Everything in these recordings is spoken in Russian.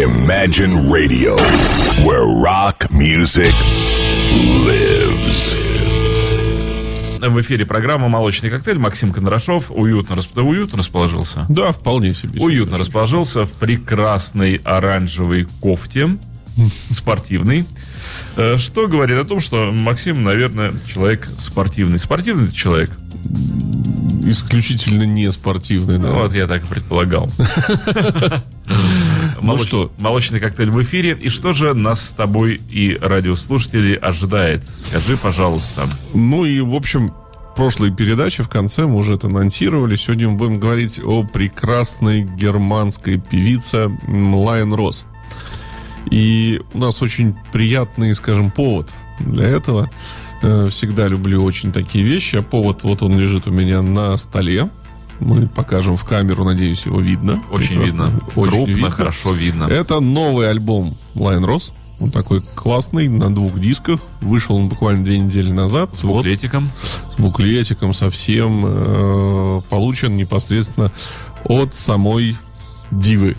Imagine Radio, where rock music lives. В эфире программа «Молочный коктейль». Максим Кондрашов уютно, расп... уютно расположился. Да, вполне себе. Уютно расположился в прекрасной оранжевой кофте, спортивной. Э, Что говорит о том, что Максим, наверное, человек спортивный. Спортивный человек? Исключительно не спортивный, да. Ну, вот я так и предполагал. Молоч- что? Молочный коктейль в эфире. И что же нас с тобой и радиослушателей ожидает? Скажи, пожалуйста. Ну и, в общем, прошлой передачи в конце мы уже это анонсировали. Сегодня мы будем говорить о прекрасной германской певице м, Лайон Росс. И у нас очень приятный, скажем, повод для этого. Э, Всегда люблю очень такие вещи. А повод, вот он лежит у меня на столе. Мы покажем в камеру, надеюсь, его видно. Очень Прекрасно. видно. Очень Крупно, видно. хорошо видно. Это новый альбом Lion Rose. Он такой классный, на двух дисках. Вышел он буквально две недели назад. С Вот, буклетиком. с буклетиком совсем. э, получен непосредственно от самой Дивы.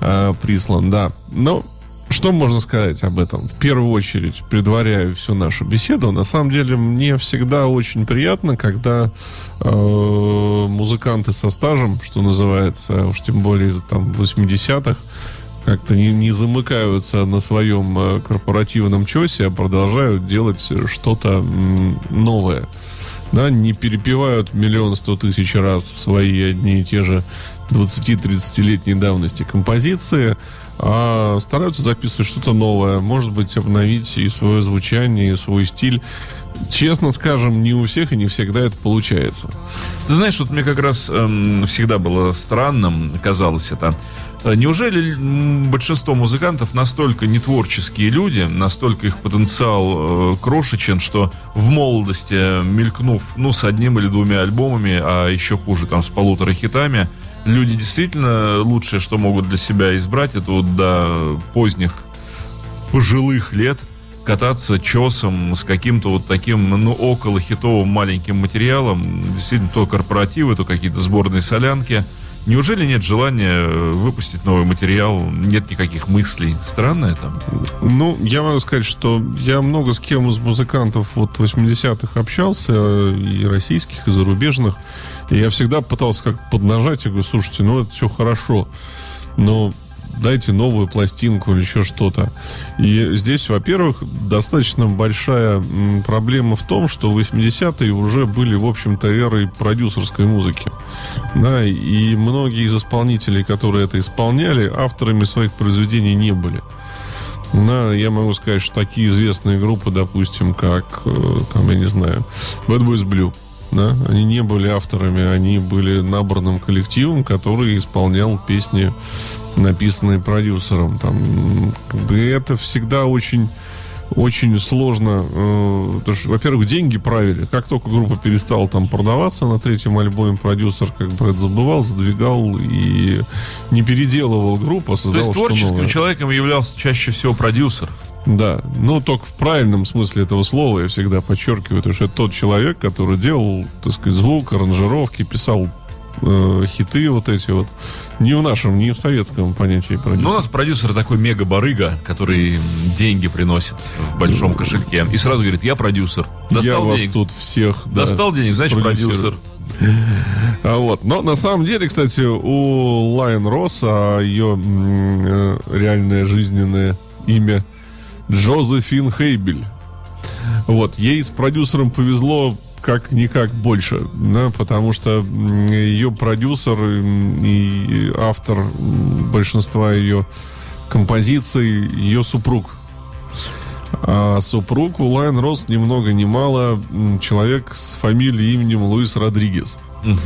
Э, прислан, да. Но что можно сказать об этом? В первую очередь, предваряя всю нашу беседу, на самом деле мне всегда очень приятно, когда э, музыканты со стажем, что называется, уж тем более там 80-х, как-то не, не замыкаются на своем э, корпоративном чесе, а продолжают делать что-то новое. Да, не перепевают миллион сто тысяч раз свои одни и те же 20-30-летней давности композиции, а стараются записывать что-то новое, может быть, обновить и свое звучание, и свой стиль. Честно скажем, не у всех и не всегда это получается. Ты знаешь, вот мне как раз эм, всегда было странным, казалось это. Э, Неужели большинство музыкантов настолько нетворческие люди, настолько их потенциал э, крошечен, что в молодости, мелькнув, ну, с одним или двумя альбомами, а еще хуже, там, с полутора хитами, люди действительно лучшее, что могут для себя избрать, это вот до поздних пожилых лет кататься чесом с каким-то вот таким, ну, около хитовым маленьким материалом. Действительно, то корпоративы, то какие-то сборные солянки. Неужели нет желания э, выпустить новый материал? Нет никаких мыслей? Странно это. Ну, я могу сказать, что я много с кем из музыкантов вот 80-х общался, э, и российских, и зарубежных, и я всегда пытался как поднажать и говорю, слушайте, ну это все хорошо, но дайте новую пластинку или еще что-то. И здесь, во-первых, достаточно большая проблема в том, что 80-е уже были, в общем-то, эрой продюсерской музыки. Да, и многие из исполнителей, которые это исполняли, авторами своих произведений не были. Да, я могу сказать, что такие известные группы, допустим, как, э, там, я не знаю, Bad Boys Blue, да, они не были авторами, они были набранным коллективом, который исполнял песни, написанные продюсером. Там, это всегда очень очень сложно, э, потому что, во-первых, деньги правили. Как только группа перестала там продаваться на третьем альбоме, продюсер как бы это забывал, задвигал и не переделывал группу, а То создавал есть что творческим человеком являлся чаще всего продюсер. Да, ну только в правильном смысле этого слова я всегда подчеркиваю, потому что это тот человек, который делал, так сказать, звук, аранжировки, писал э, хиты вот эти вот. Не в нашем, не в советском понятии продюсера. Ну, у нас продюсер такой мега-барыга, который деньги приносит в большом кошельке. И сразу говорит, я продюсер. я Достал вас денег. тут всех... да, Достал денег, значит продюсер. А вот. Но на самом деле, кстати, у Лайон Росса ее м, э, реальное жизненное имя Джозефин Хейбель. Вот. Ей с продюсером повезло как никак больше, да, потому что ее продюсер и автор большинства ее композиций ее супруг. А супруг у Лайн Росс ни много ни мало человек с фамилией именем Луис Родригес. Мгм.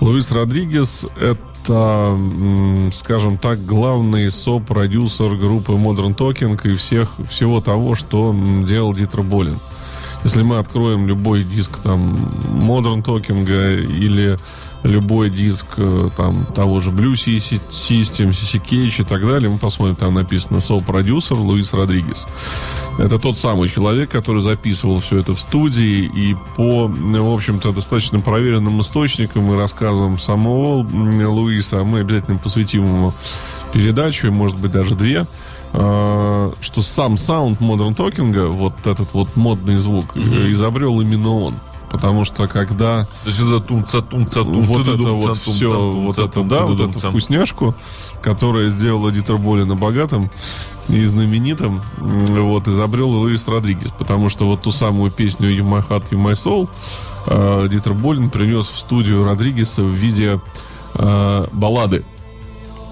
Луис Родригес это, м, скажем так, главный сопродюсер группы Modern Talking и всех, всего того, что делал Дитер Болин. Если мы откроем любой диск там Modern Talking или любой диск э, там того же Blue System, CC и так далее, мы посмотрим, там написано со-продюсер Луис Родригес. Это тот самый человек, который записывал все это в студии и по, в общем-то, достаточно проверенным источникам и рассказам самого Луиса, мы обязательно посвятим ему передачу, может быть, даже две, э, что сам саунд Modern Talking, вот этот вот модный звук, mm-hmm. изобрел именно он. Потому что когда... То есть это тумца, тумца, тумца, Вот это вот все, вот это, да, вот эту вкусняшку, которая сделала Дитер Болина богатым и знаменитым, вот, изобрел Луис Родригес. Потому что вот ту самую песню «You My Heart, You My Soul» э, Дитер Болин принес в студию Родригеса в виде э, баллады.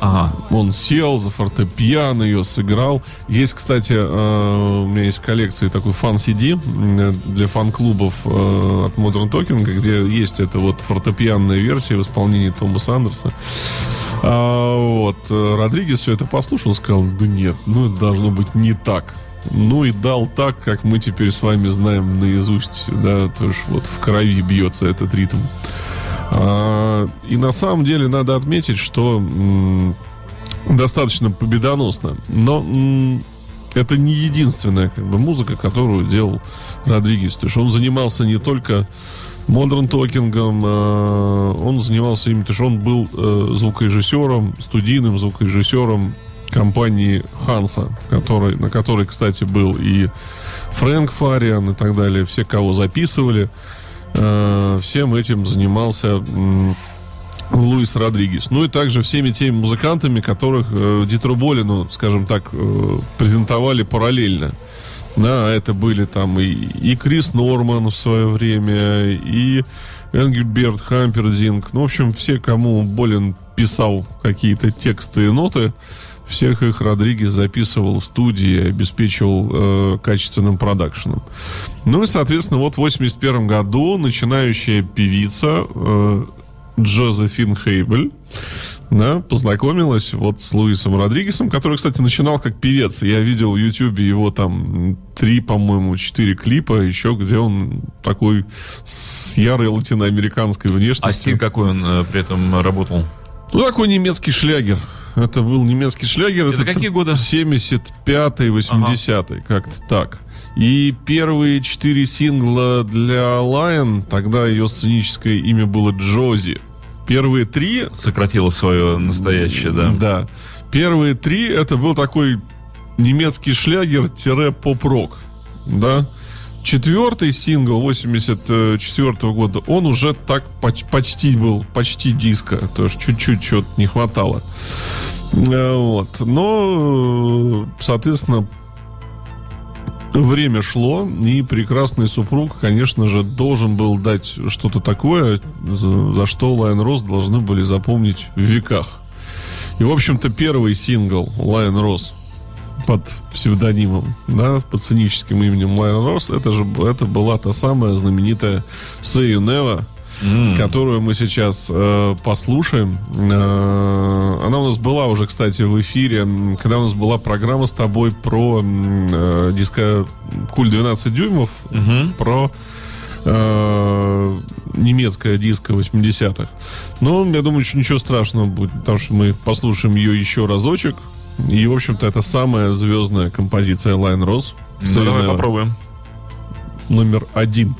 Ага. Он сел за фортепиано, ее сыграл. Есть, кстати, э, у меня есть в коллекции такой фан-CD э, для фан-клубов э, от Modern Talking, где есть эта вот фортепианная версия в исполнении Томаса Андерса. А, вот. Родригес все это послушал, сказал, да нет, ну это должно быть не так. Ну и дал так, как мы теперь с вами знаем наизусть, да, то есть вот в крови бьется этот ритм. А, и на самом деле надо отметить, что достаточно победоносно. Но это не единственная как бы, музыка, которую делал Родригес. То есть он занимался не только модерн токингом, а, он занимался именно, то что он был э, звукорежиссером, студийным звукорежиссером компании Ханса, который, на которой, кстати, был и Фрэнк Фариан и так далее, все, кого записывали. Э, всем этим занимался Луис Родригес. Ну и также всеми теми музыкантами, которых э, Дитру Болину, скажем так, э, презентовали параллельно. Да, это были там и, и Крис Норман в свое время, и Энгельберт Хампердинг. Ну, в общем, все, кому Болин писал какие-то тексты и ноты, всех их Родригес записывал в студии обеспечивал э, качественным продакшеном. Ну и, соответственно, вот в 81 году начинающая певица э, Джозефин Хейбель да, познакомилась вот с Луисом Родригесом, который, кстати, начинал как певец. Я видел в Ютьюбе его там три, по-моему, четыре клипа еще, где он такой с ярой латиноамериканской внешностью. А стиль какой он э, при этом работал? Ну, такой немецкий шлягер. Это был немецкий шлягер. Это, это какие годы? 75-й, 80-й, ага. как-то так. И первые четыре сингла для Lion, тогда ее сценическое имя было Джози. Первые три... Сократила свое настоящее, да. Да. Первые три это был такой немецкий шлягер-поп-рок. Да. Четвертый сингл 84 -го года, он уже так почти был, почти диско. То есть чуть-чуть чего-то не хватало. Э, вот. Но, соответственно, время шло, и прекрасный супруг, конечно же, должен был дать что-то такое, за, за что Лайон Рос должны были запомнить в веках. И, в общем-то, первый сингл Лайон Рос под псевдонимом, да, под сценическим именем Лайон Росс, это же это была та самая знаменитая Never, mm. которую мы сейчас э, послушаем. Э, она у нас была уже, кстати, в эфире, когда у нас была программа с тобой про э, диско Куль 12 дюймов, mm-hmm. про э, немецкая диско 80-х. Но я думаю, что ничего страшного будет, потому что мы послушаем ее еще разочек. И, в общем-то, это самая звездная композиция Line Rose. Ну, давай попробуем. Номер один.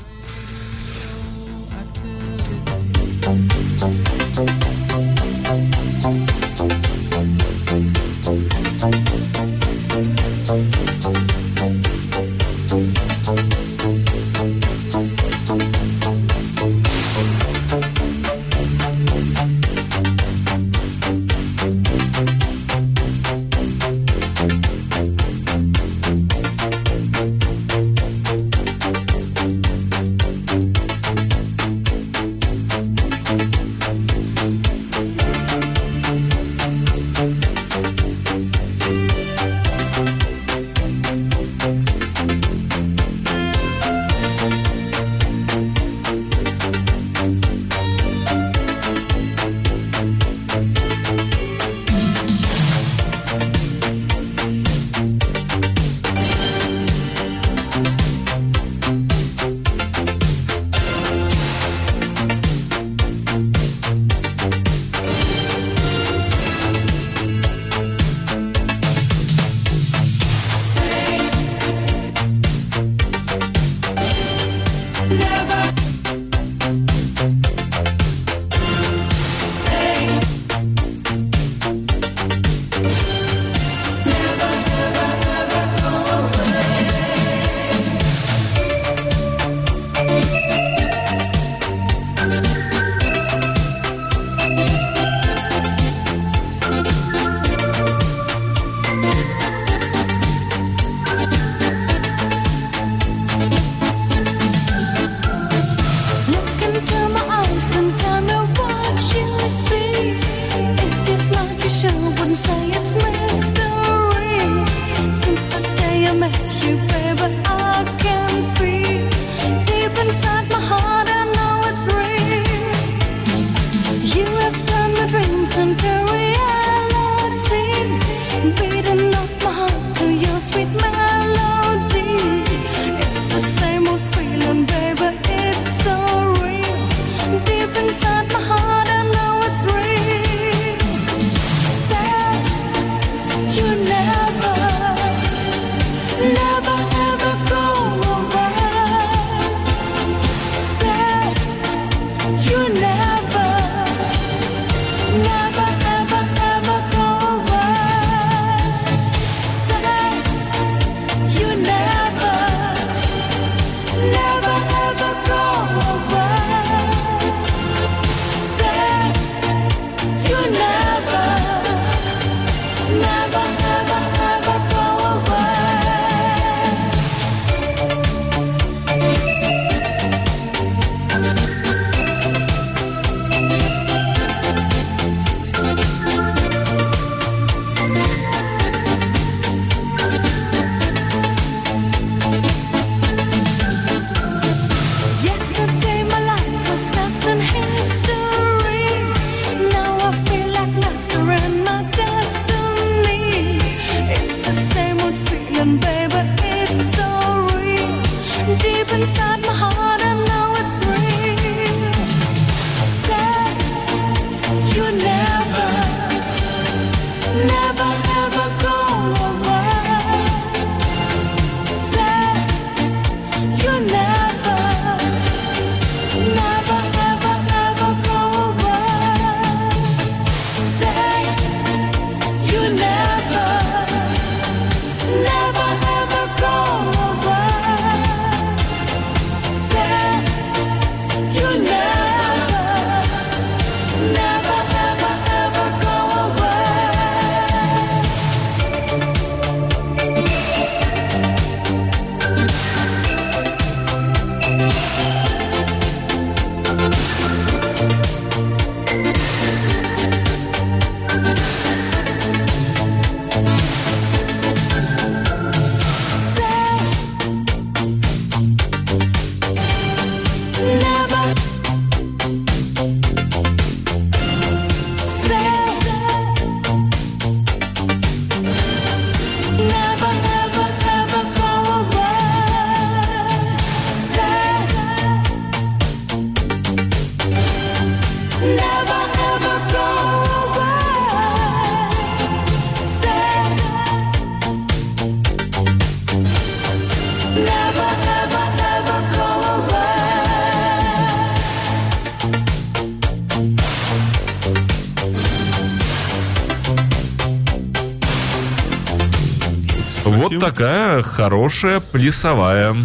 Вот хорошая плясовая.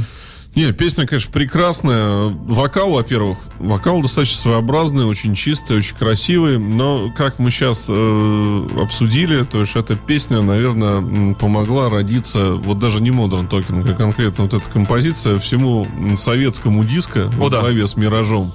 Не, песня, конечно, прекрасная. Вокал, во-первых, вокал достаточно своеобразный, очень чистый, очень красивый. Но, как мы сейчас э, обсудили, то есть эта песня, наверное, помогла родиться, вот даже не Modern Talking, а конкретно вот эта композиция, всему советскому диско О, во да. с «Миражом».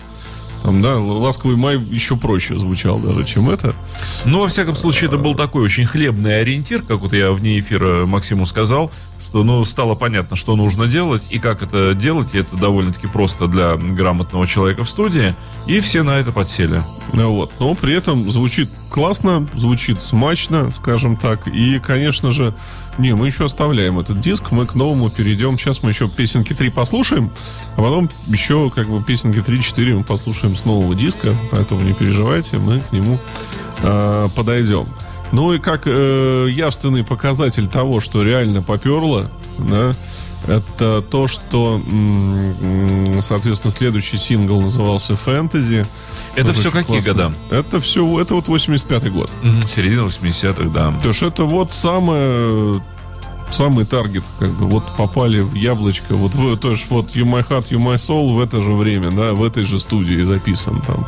Там, да, «Ласковый май» еще проще звучал даже, чем это. Ну, во всяком случае, это был такой очень хлебный ориентир, как вот я вне эфира Максиму сказал, что, ну, стало понятно, что нужно делать и как это делать, и это довольно-таки просто для грамотного человека в студии, и все на это подсели. Ну Вот. Но при этом звучит классно, звучит смачно, скажем так. И, конечно же, не, мы еще оставляем этот диск, мы к новому перейдем. Сейчас мы еще песенки 3 послушаем, а потом еще как бы песенки 3-4 мы послушаем с нового диска, поэтому не переживайте, мы к нему э, подойдем. Ну и как э, явственный показатель того, что реально поперло, да, это то, что, соответственно, следующий сингл назывался «Фэнтези». Это Вот все какие классно. года? Это все, это вот 85-й год. Мгм, Середина 80-х, да. То есть это вот самое самый таргет, как бы вот попали в яблочко, вот в, то есть вот You My Heart, You My Soul в это же время, да, в этой же студии записан там,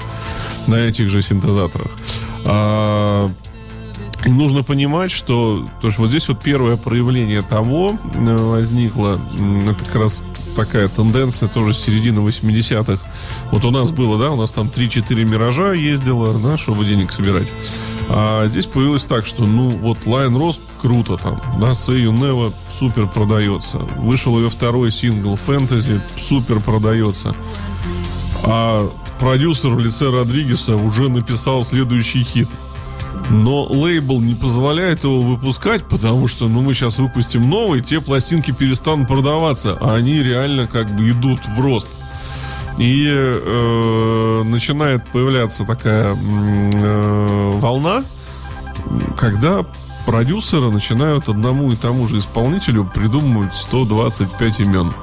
на этих же синтезаторах. А, и нужно понимать, что, то есть вот здесь вот первое проявление того э, возникло, это как раз такая тенденция тоже с середины 80-х. Вот у нас было, да, у нас там 3-4 миража ездило, да, чтобы денег собирать. А здесь появилось так, что, ну, вот Lion Rose круто там, да, Say You супер продается. Вышел ее второй сингл Fantasy, супер продается. А продюсер в лице Родригеса уже написал следующий хит. Но лейбл не позволяет его выпускать, потому что, ну, мы сейчас выпустим новый, те пластинки перестанут продаваться, а они реально как бы идут в рост. И э, начинает появляться такая э, волна, когда продюсеры начинают одному и тому же исполнителю придумывать 125 имен.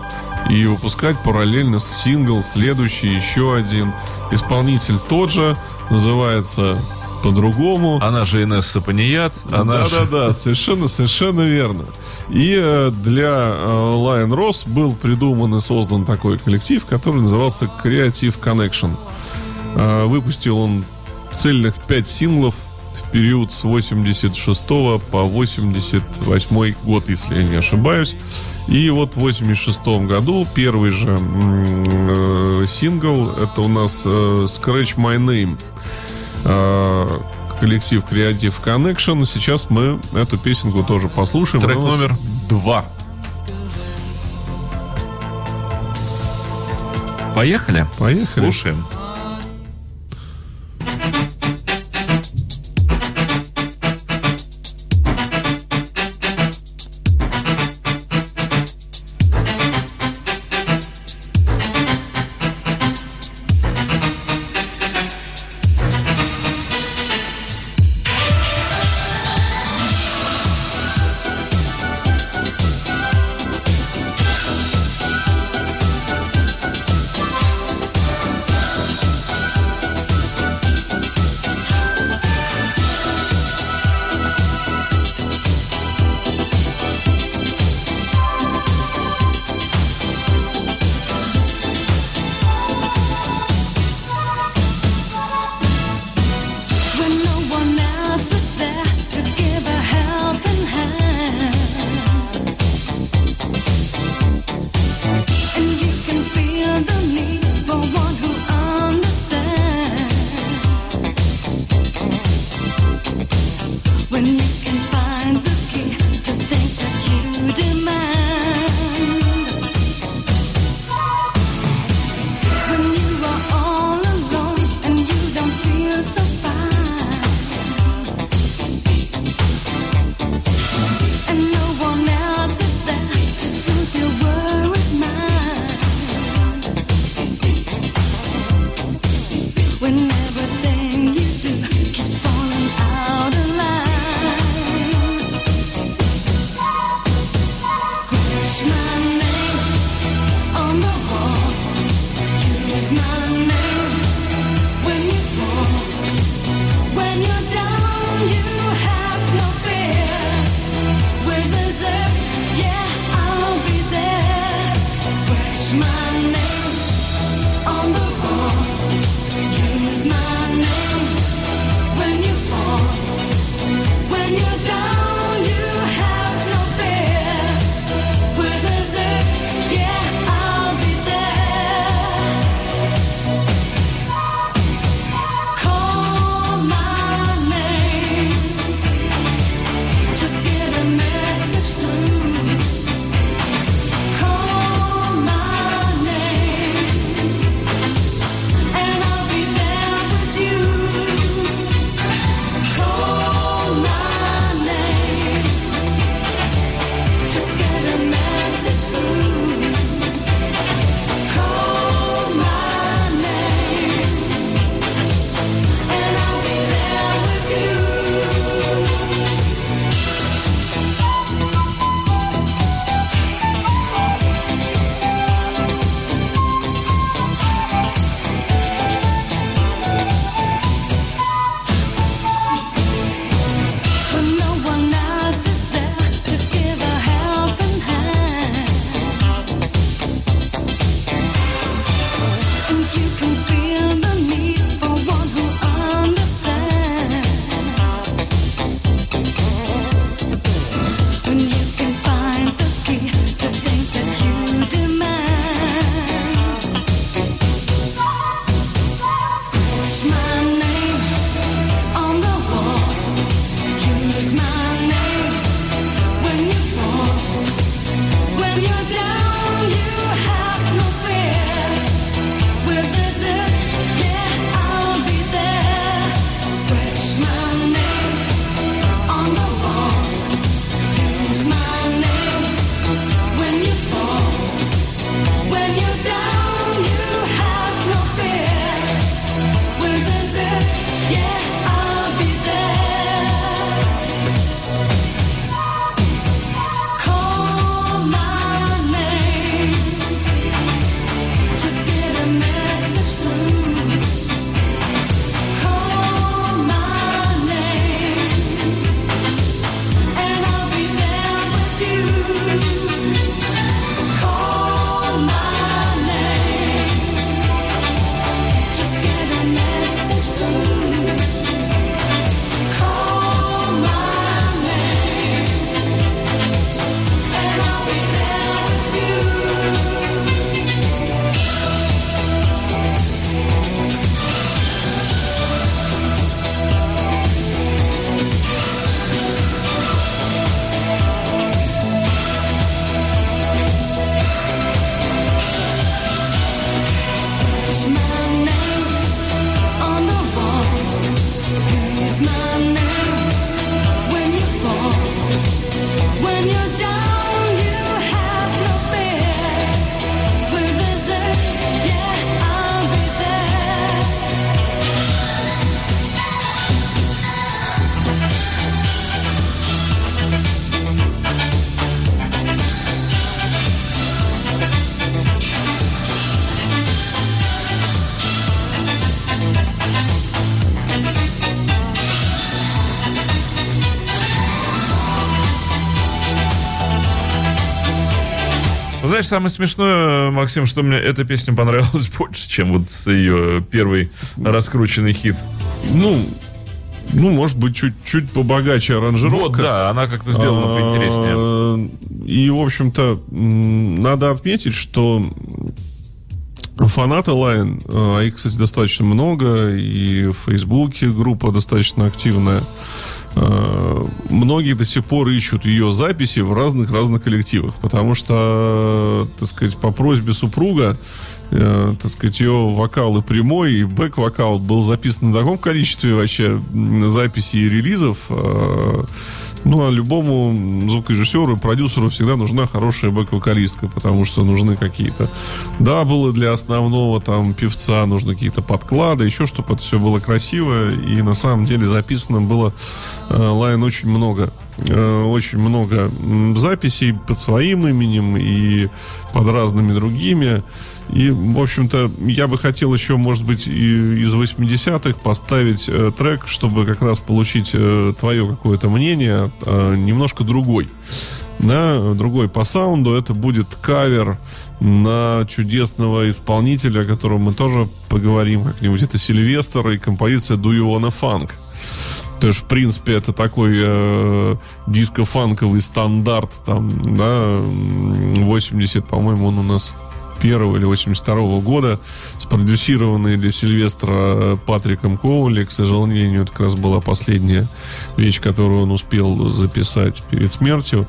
И выпускать параллельно сингл, следующий, еще один. Исполнитель тот же, называется по-другому. Она же Инесса Паният, она же... Да-да-да, совершенно, совершенно верно. И э, для э, Lion Rose был придуман и создан такой коллектив, который назывался Creative Connection. Э, Выпустил он цельных 5 синглов в период с 86 по 88 год, если я не ошибаюсь. И вот в 86 году первый же э, сингл, это у нас э, Scratch My Name. Э, коллектив Creative Connection. Сейчас мы эту песенку тоже послушаем. Трек номер? два. Поехали? Поехали. Слушаем. Знаешь, самое смешное, Максим, что мне эта песня понравилась больше, чем вот с ее первый раскрученный хит. Ну, ну, может быть, чуть-чуть побогаче аранжировка. Вот, да, она как-то сделана А, поинтереснее. И, в общем-то, надо отметить, что фанаты Лайн, а их, кстати, достаточно много, и в Фейсбуке группа достаточно активная. А, Многие до сих пор ищут ее записи в разных-разных коллективах, потому что, так сказать, по просьбе супруга, э, так сказать, ее вокал и прямой, и бэк-вокал был записан на таком количестве вообще записей и релизов, э, ну, а любому звукорежиссеру продюсеру всегда нужна хорошая бэк-вокалистка, потому что нужны какие-то даблы для основного там певца, нужны какие-то подклады, еще чтобы это все было красиво. И на самом деле записано было э, Лиан очень много. Э, очень много записей под своим именем и под разными другими. И, в общем-то, я бы хотел еще, может быть, из 80-х поставить э, трек, чтобы как раз получить э, твое какое-то мнение, э, немножко другой. Да, другой по саунду. Это будет кавер на чудесного исполнителя, о котором мы тоже поговорим как-нибудь. Это Сильвестр и композиция Do You Wanna Funk. То есть, в принципе, это такой э, диско-фанковый стандарт, там, да, м, 80, по-моему, он у нас первого или 82 года, спродюсированный для Сильвестра э, Патриком Коули. К сожалению, это как раз была последняя вещь, которую он успел записать перед смертью.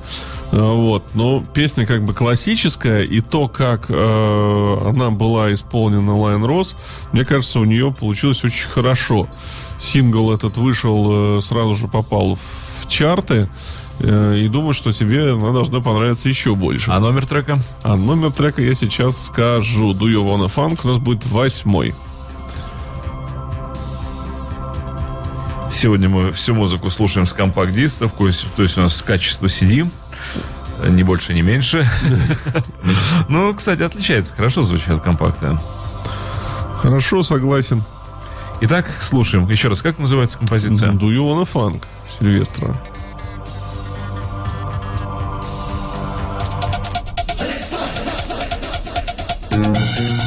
Э, Вот. Но песня как бы классическая, и то, как э, она была исполнена Lion Rose, мне кажется, у нее получилось очень хорошо. Сингл этот вышел, э, сразу же попал в чарты. Э, И думаю, что тебе она должна понравиться еще больше. А номер трека? А номер трека я сейчас скажу. Do You Wanna Funk у нас будет восьмой. Сегодня мы всю музыку слушаем с компакт-дисков, то есть, у нас качество CD, ни больше, ни меньше. Ну, кстати, отличается, хорошо звучат компакты. Хорошо, согласен. Итак, слушаем. Еще раз, как называется композиция? Do You Wanna Funk Сильвестра. Música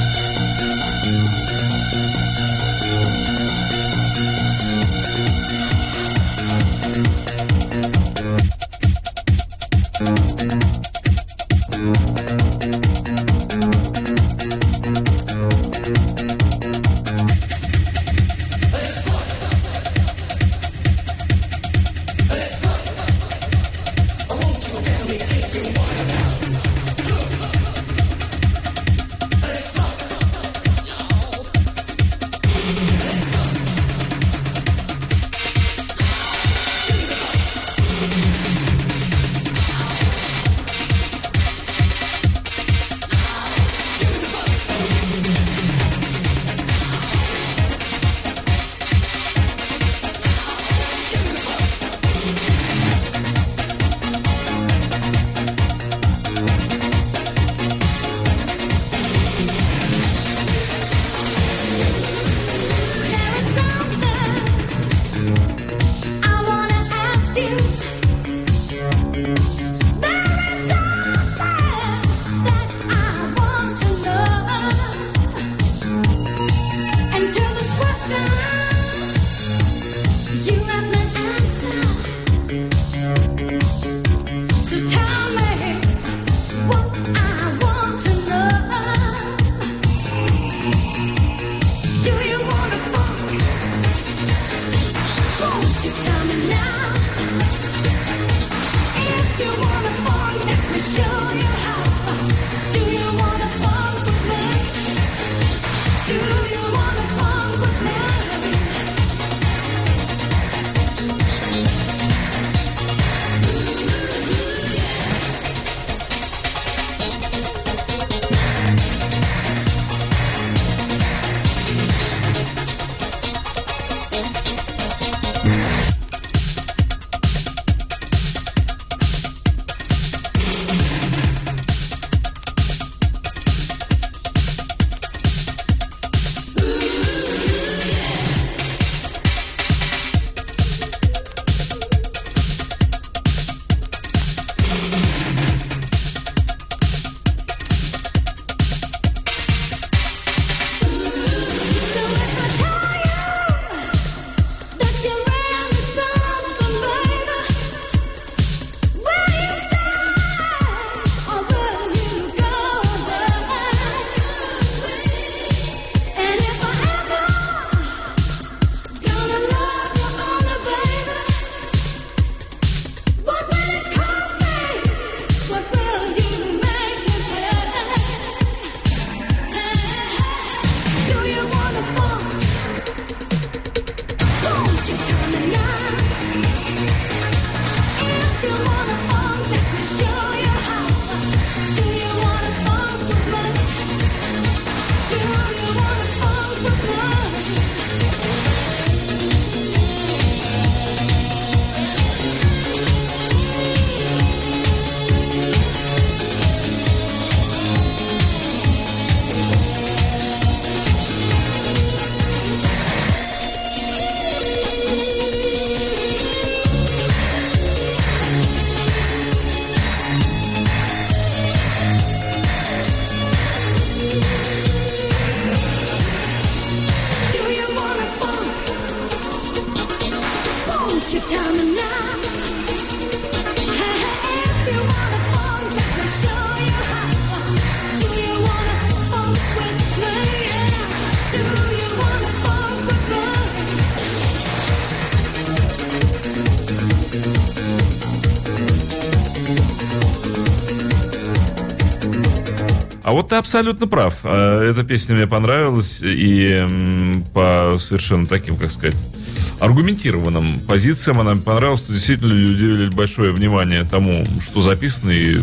А вот ты абсолютно прав. Э, эта песня мне понравилась и по совершенно таким, как сказать, аргументированным позициям она мне понравилась. Что действительно люди уделили большое внимание тому, что записано, и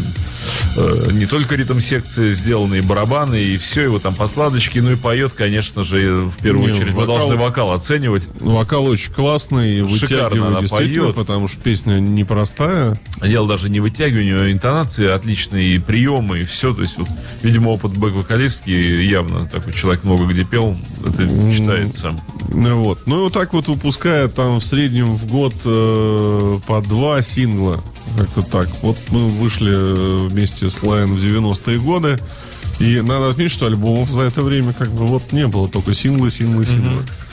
э, не только ритм секции сделаны, и барабаны, и все, его там подкладочки, ну и поет, конечно же, в первую не, очередь. Вокал, мы должны вокал оценивать. Вокал очень классный, Шикарно она поет. потому что песня непростая. Дело даже не вытягивание, а интонации отличные, и приемы, и все. То есть, вот, видимо, опыт бэк-вокалистки явно такой человек много где пел, это читается. Ну вот. Ну и вот так вот выпуская там в среднем в год э, по два сингла. Как-то так. Вот мы вышли э, вместе с Лиан в 90-е годы. И надо отметить, что альбомов за это время как бы вот не было. Только синглы, синглы, синглы. Mm-hmm.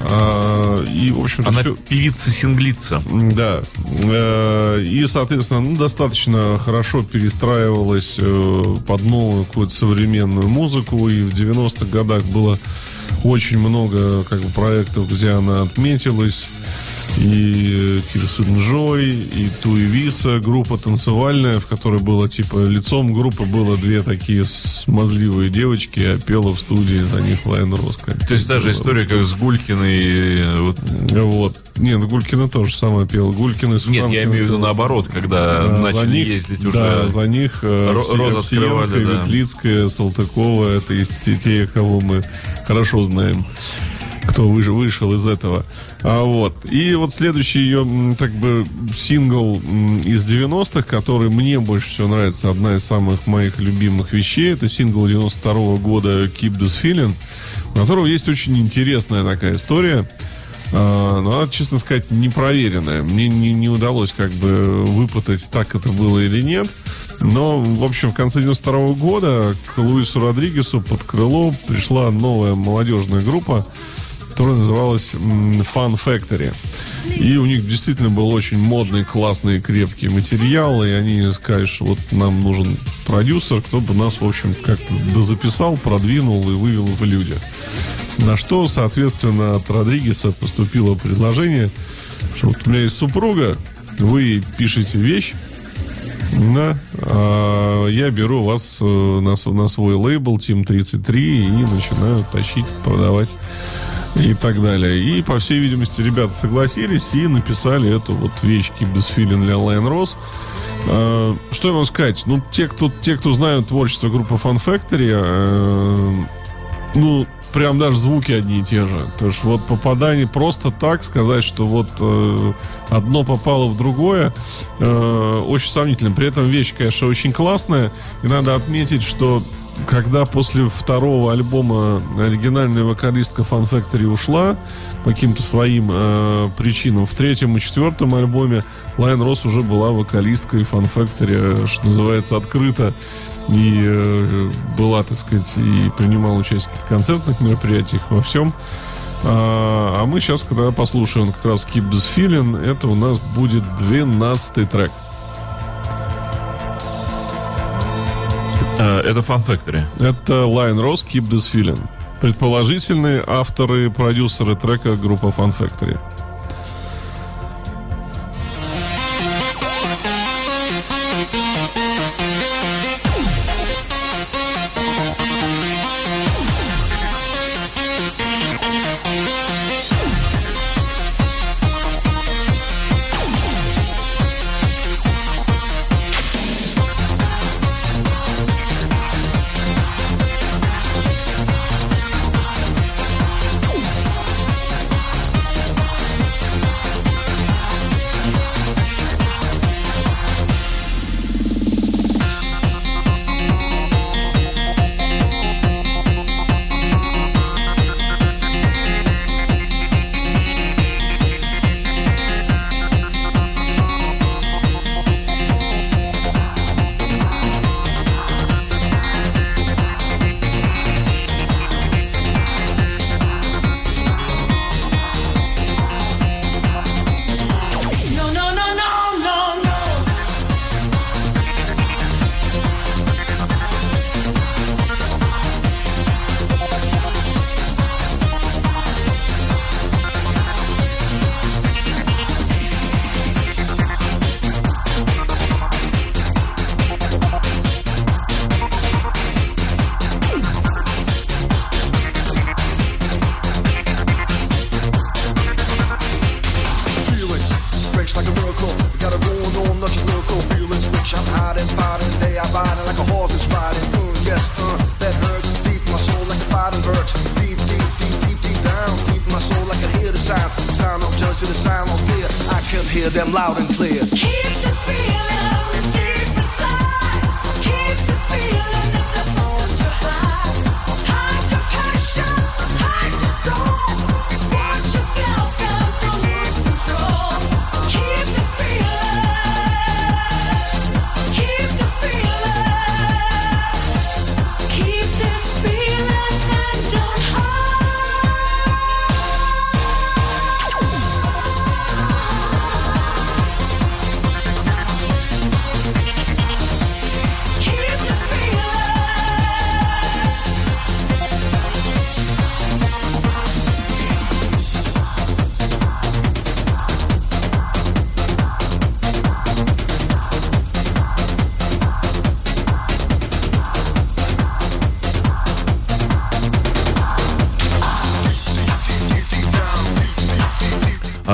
А, и, в общем Она все... певица-синглица. Да. Э, и, соответственно, ну, достаточно хорошо перестраивалась э, под новую какую-то современную музыку. И в 90-х годах было очень много как бы, проектов, где она отметилась. И Кирсен Джой, и Туи Виса, группа танцевальная, в которой было, типа, лицом группы было две такие смазливые девочки, а пела в студии за них Лайн Роско. То есть та же история, как с Гулькиной. Вот. вот. Нет, Гулькина тоже самое пела. Гулькина с Нет, я имею в виду наоборот, когда да, начали них, ездить уже. Да, за них э, Рот открывали, да. Ветлицкая, Салтыкова, это из те, кого мы хорошо знаем кто вышел из этого. А вот. И вот следующий ее, так бы, сингл из 90-х, который мне больше всего нравится, одна из самых моих любимых вещей, это сингл 92 -го года Keep This Feeling, у которого есть очень интересная такая история. А, но она, честно сказать, непроверенная. Мне не, не удалось как бы выпытать, так это было или нет. Но, в общем, в конце 92 -го года к Луису Родригесу под крыло пришла новая молодежная группа, которая называлась Fun Factory. И у них действительно был очень модный, классный, крепкий материал, и они сказали, что вот нам нужен продюсер, кто бы нас, в общем, как-то дозаписал, продвинул и вывел в люди. На что, соответственно, от Родригеса поступило предложение, что вот у меня есть супруга, вы пишете вещь, да, а я беру вас э, на, свой лейбл Team 33 и начинаю тащить, продавать и так далее. И, по всей видимости, ребята согласились и написали эту вот вещь без филин для Lion Rose. А, что я могу сказать? Ну, те, кто, те, кто знают творчество группы Fun Factory, э, ну, прям даже звуки одни и те же. То есть вот попадание просто так сказать, что вот э, одно попало в другое, э, очень сомнительно. При этом вещь, конечно, очень классная. И надо отметить, что когда после второго альбома оригинальная вокалистка Fun Factory ушла по каким-то своим э, причинам, в третьем и четвертом альбоме Лайн Росс уже была вокалисткой Fun Factory, э, что называется, открыто. И э, была, так сказать, и принимала участие в концертных мероприятиях, во всем. А, а мы сейчас, когда послушаем как раз Keep This Feeling, это у нас будет 12 трек. Это Fun Factory. Это Lion Rose Keep This Feeling. Предположительные авторы, продюсеры трека группа Fun Factory.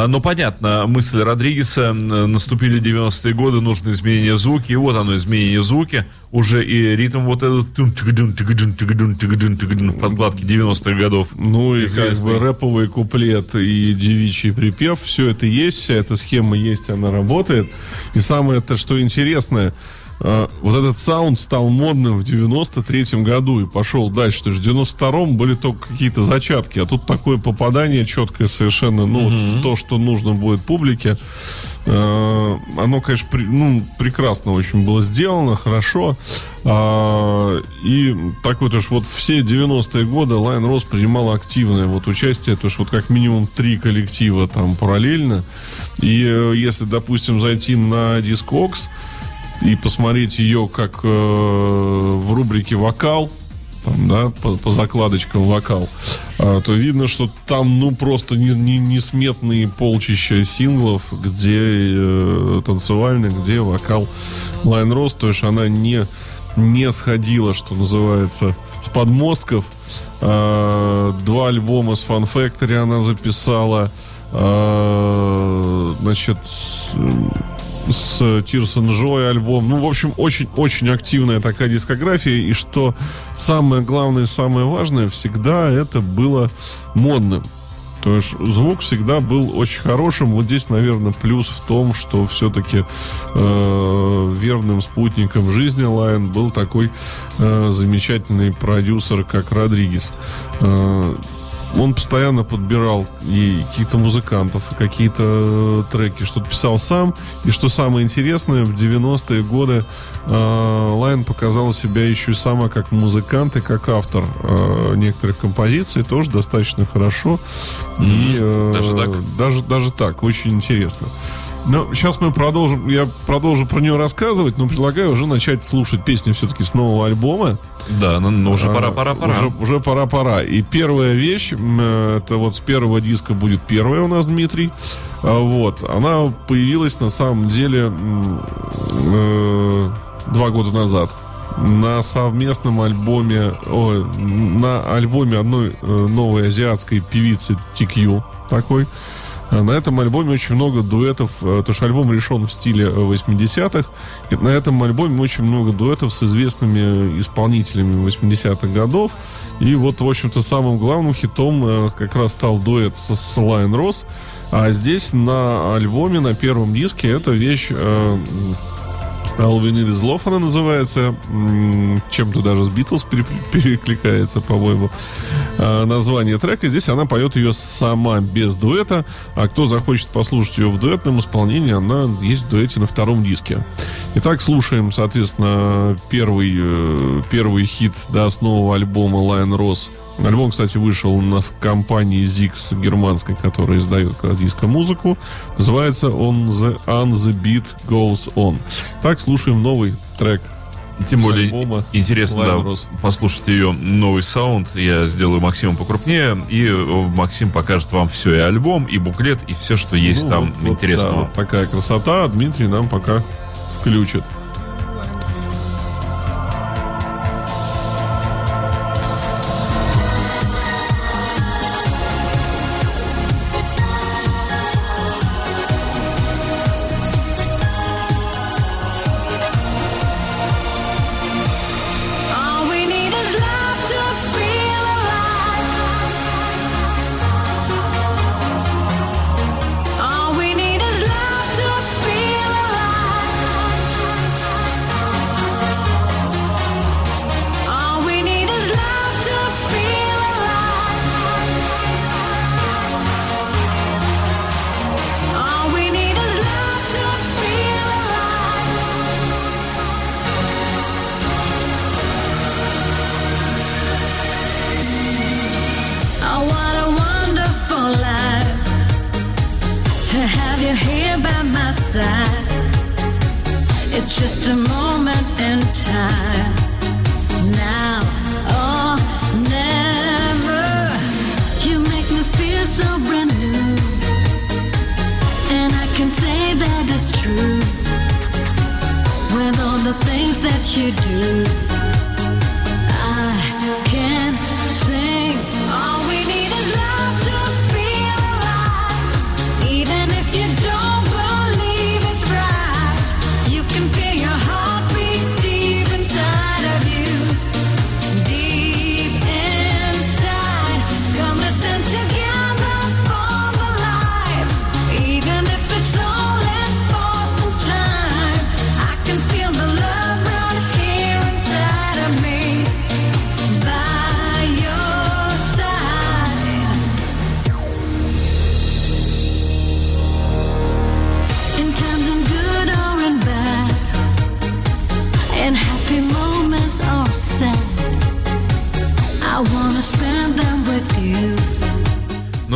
А, Ну, понятно, мысль Родригеса, наступили 90-е годы, нужно изменение звуки, и вот оно, изменение звуки, уже и ритм вот этот в подкладке 90-х годов. Ну и как бы рэповый куплет и девичий припев, все это есть, вся эта схема есть, она работает. И самое то, что интересное, э, вот этот саунд стал модным в 93-м году и пошел дальше. То есть в 92-м были только какие-то зачатки, а тут такое попадание четкое совершенно, ну, вот в то, что нужно будет публике. Э, Оно, конечно, при- ну, прекрасно очень было сделано, хорошо. А, И такой, то, что вот все 90-е годы Лиан Росс принимал активное вот участие, то, что вот как минимум три коллектива там параллельно. И э, если, допустим, зайти на Discogs и посмотреть ее как э, в рубрике «Вокал», там, да, по, по закладочкам вокал, а, то видно, что там, ну, просто не, не- несметные полчища синглов, где э, танцевальный, где вокал Лайн Рос, то есть она не, не сходила, что называется, с подмостков. А, два альбома с Fun Factory она записала. А, значит, с- с and Joy альбом. Ну, в общем, очень-очень активная такая дискография. И что самое главное, самое важное, всегда это было модным. То есть звук всегда был очень хорошим. Вот здесь, наверное, плюс в том, что все-таки э, верным спутником жизни Лиан был такой э, замечательный продюсер, как Родригес. Э, он постоянно подбирал и каких-то музыкантов, и какие-то э, треки, что-то писал сам. И что самое интересное, в 90-е годы э, Лиан показал себя еще и сама как музыкант и как автор э, некоторых композиций, тоже достаточно хорошо. И, э, Даже так? Даже, даже так, очень интересно. Ну, сейчас мы продолжим, я продолжу про нее рассказывать, но предлагаю уже начать слушать песни все-таки с нового альбома. Да, ну, ну, уже А, пора, пора. Уже, уже пора, пора. И первая вещь, э, это вот с первого диска будет первая у нас, Дмитрий. А, Вот. Она появилась на самом деле э, два года назад. На совместном альбоме, ой, на альбоме одной э, новой азиатской певицы TQ такой. А На этом альбоме очень много дуэтов, э, потому что альбом решен в стиле э, 80-х. И на этом альбоме очень много дуэтов с известными исполнителями 80-х годов. И вот, в общем-то, самым главным хитом э, как раз стал дуэт с, с Lian Ross. А здесь на альбоме, на первом диске, эта вещь э, Need Is Love она называется. Чем-то даже с Битлз перекликается, по-моему. А, Название трека. Здесь она поет ее сама, без дуэта. А кто захочет послушать ее в дуэтном исполнении, она есть в дуэте на втором диске. Итак, слушаем, соответственно, первый, э, первый хит да, с нового альбома Lion Rose. Альбом, кстати, вышел на, в компании Zix германской, которая издает диско-музыку. Называется он The On The Beat Goes On. Так, слушаем новый трек. Тем более альбома интересно, да, Rose. послушать ее новый саунд. Я сделаю Максиму покрупнее, и э, Максим покажет вам все, и альбом, и буклет, и все, что есть Ну, там вот- вот, интересного. да, вот такая красота. Дмитрий нам пока включит. to have you here by my side. It's just a moment in time. Now or never. You make me feel so brand new. And I can say that it's true. With all the things that you do.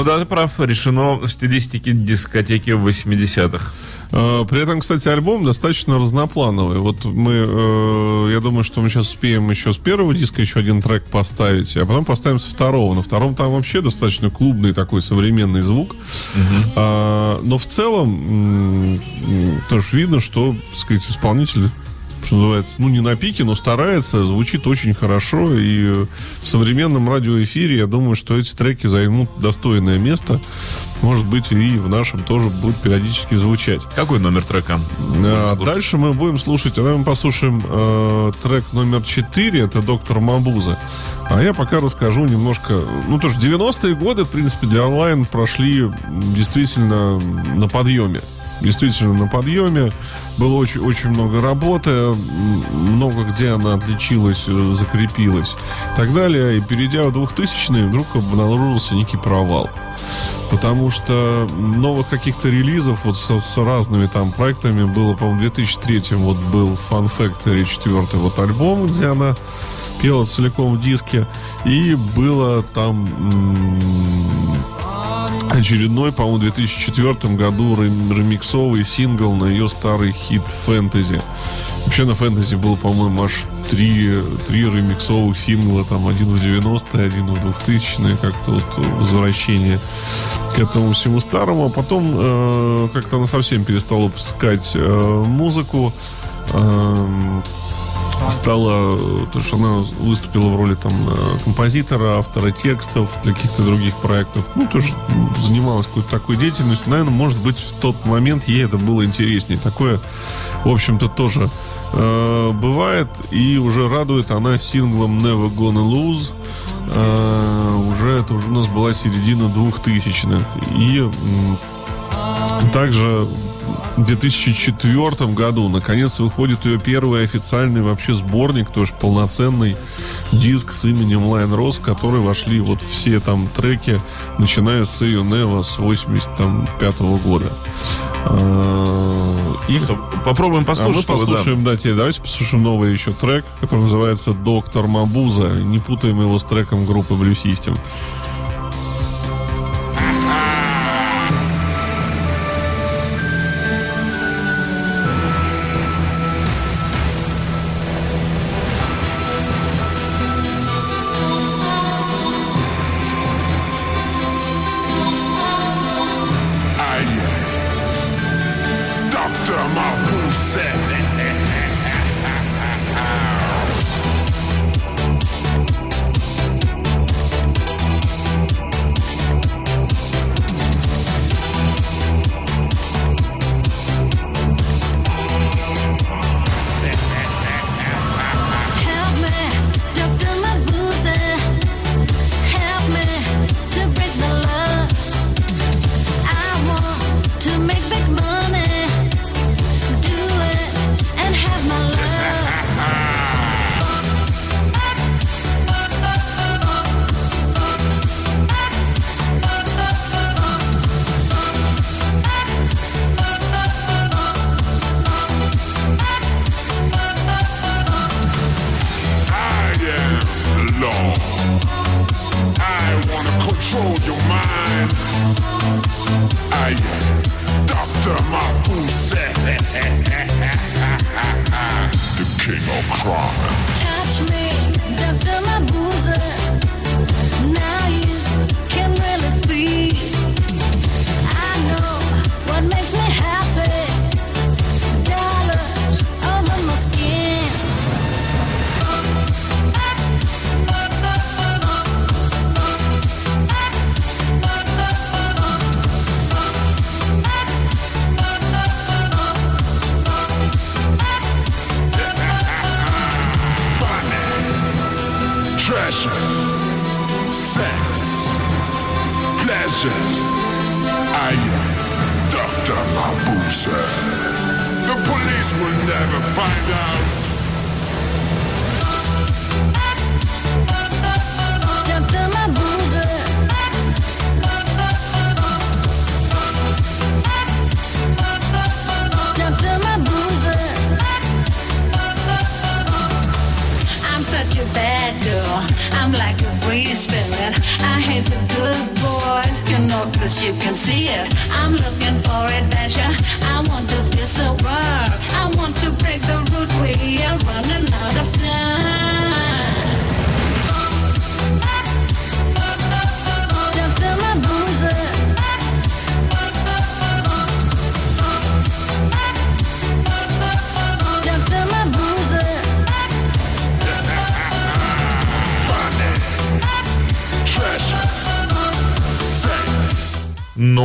Да, ты прав, решено в стилистике дискотеки 80-х. Э, При этом, кстати, альбом достаточно разноплановый. Вот мы, э, я думаю, что мы сейчас успеем еще с первого диска еще один трек поставить, а потом поставим со второго. На втором там вообще достаточно клубный такой современный звук. А, но в целом тоже видно, что, так сказать, исполнитель что называется, ну, не на пике, но старается, звучит очень хорошо, и в современном радиоэфире, я думаю, что эти треки займут достойное место, может быть, и в нашем тоже будут периодически звучать. Какой номер трека? А. Дальше мы будем слушать, тогда мы послушаем э, трек номер 4, это «Доктор Мабуза». А я пока расскажу немножко, ну, тоже 90-е годы, в принципе, для онлайн прошли действительно на подъеме. Действительно на подъеме. Было очень, очень много работы, много где она отличилась, э, закрепилась и так далее. И перейдя в 2000-е, вдруг обнаружился некий провал. Потому что новых каких-то релизов вот со- с, разными там проектами было, по-моему, в 2003 вот был Fun Factory 4 вот альбом, где она пела целиком в диске. И было там очередной, по-моему, в 2004 году рем- ремиксовый сингл на ее старый хит «Фэнтези». Вообще на «Фэнтези» было, по-моему, аж три, три ремиксовых сингла, там один в 90-е, один в 2000-е, как-то вот возвращение к этому всему старому. А потом э, как-то она совсем перестала выпускать э, музыку. Эм, стала, то, что она выступила в роли там э, композитора, автора текстов для каких-то других проектов. Ну, тоже занималась какой-то такой деятельностью. Наверное, может быть, в тот момент ей это было интереснее. Такое, в общем-то, тоже э, бывает. И уже радует она синглом Never Gonna Lose. Э, уже это уже у нас была середина двухтысячных. И также 2004 году наконец выходит ее первый официальный вообще сборник, тоже полноценный диск с именем Lion Rose, в который вошли вот все там треки, начиная с You Never с 85 года. А, И Что, попробуем а послушать. мы его, да. послушаем, да, теперь давайте послушаем новый еще трек, который называется «Доктор Мабуза». Не путаем его с треком группы Blue System.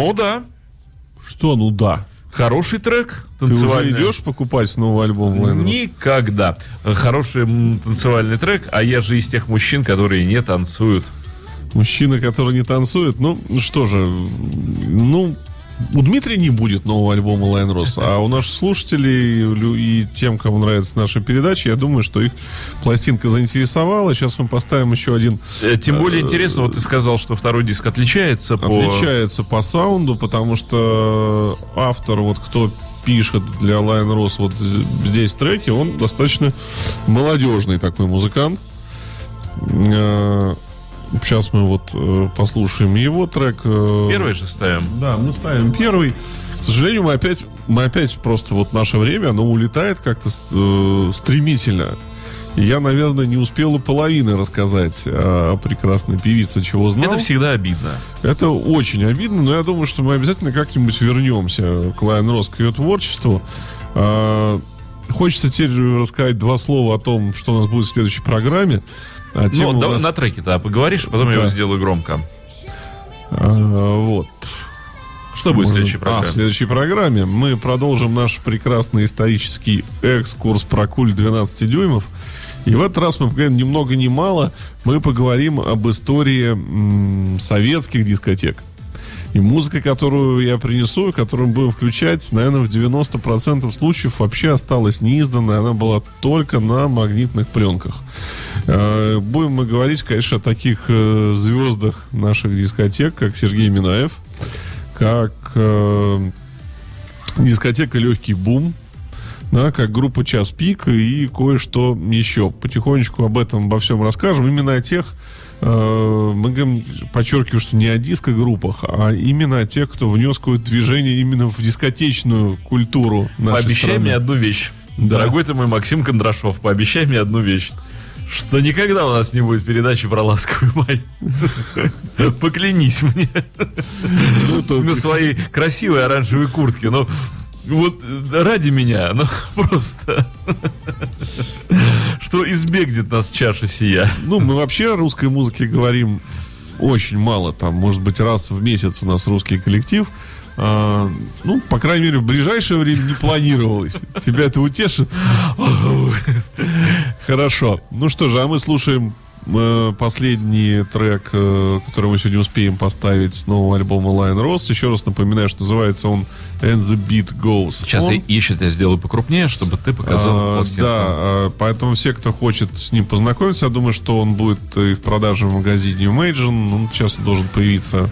Ну да, Что, ну да. хороший трек. Ты уже танцевальный. идешь покупать новый альбом Lian Ross? Никогда. Хороший танцевальный трек, а я же из тех мужчин, которые не танцуют. Мужчина, который не танцует. Ну, что же, ну, у Дмитрия не будет нового альбома Lian Ross, а у наших слушателей и тем, кому нравится наша передача, я думаю, что их пластинка заинтересовала. Сейчас мы поставим еще один. Э, Тем более интересно, вот ты сказал, что второй диск отличается по... Отличается по саунду, потому что автор, вот кто пишет для Lion Rose вот здесь треки, он достаточно молодежный такой музыкант. Сейчас мы вот э, послушаем его трек. э, Первый же ставим. Да, мы ставим первый. К сожалению, мы опять, мы опять просто вот наше время, оно улетает как-то э, стремительно. И я, наверное, не успел и половины рассказать о прекрасной певице, чего знал. Это всегда обидно. Это очень обидно, но я думаю, что мы обязательно как-нибудь вернемся к Лайн Рос, к ее творчеству. А, Хочется теперь рассказать два слова о том, что у нас будет в следующей программе. А Ну, давай нас- на треке тогда поговоришь, потом я Да. его сделаю громко. а, вот. Что будет в Можно- следующей А, в программе? следующей программе мы продолжим наш прекрасный исторический экскурс про куль 12 дюймов. И в этот раз мы поговорим ни много ни мало. Мы поговорим об истории м, советских дискотек. И музыка, которую я принесу, которую будем включать, наверное, в 90% случаев вообще осталась неизданной. Она была только на магнитных пленках. Э, Будем мы говорить, конечно, о таких э, звездах наших дискотек, как Сергей Минаев, как э, дискотека «Легкий бум», да, как группа «Час пик» и кое-что еще. Потихонечку об этом, обо всем расскажем. Именно о тех, мы говорим, подчеркиваю, что не о диско-группах, а именно о тех, кто внес какое-то движение именно в дискотечную культуру нашей Пообещай страны. мне одну вещь. Да. Дорогой ты мой Максим Кондрашов, пообещай мне одну вещь. Что никогда у нас не будет передачи про ласковый май. Поклянись мне Ну, на своей красивой оранжевой куртке. Ну, вот э, ради меня, ну просто. Что избегнет нас чаша сия. Ну, мы вообще о русской музыке говорим очень мало. Там, может быть, раз в месяц у нас русский коллектив. А, ну, по крайней мере, в ближайшее время не планировалось. Тебя это утешит? Хорошо. Ну что же, а мы слушаем последний трек, э, который мы сегодня успеем поставить с нового альбома Lion Rose. Еще раз напоминаю, что называется он And the Beat Goes Сейчас On. я еще я сделаю покрупнее, чтобы ты показал А, пластинку. Да, а, поэтому все, кто хочет с ним познакомиться, я думаю, что он будет и в продаже в магазине Imagine. Он сейчас должен появиться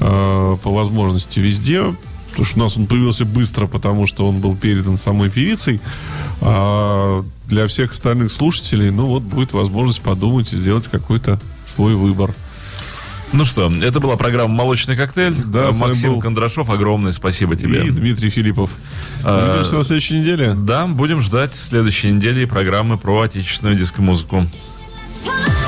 а, по возможности везде. Потому что у нас он появился быстро, потому что он был передан самой певицей. А для всех остальных слушателей, ну вот, будет возможность подумать и сделать какой-то свой выбор. Ну что, это была программа «Молочный коктейль». Да, Максим был- Кондрашов, огромное спасибо тебе. И Дмитрий Филиппов. А, Увидимся на следующей неделе. Да, будем ждать следующей недели программы про отечественную диско-музыку. Let's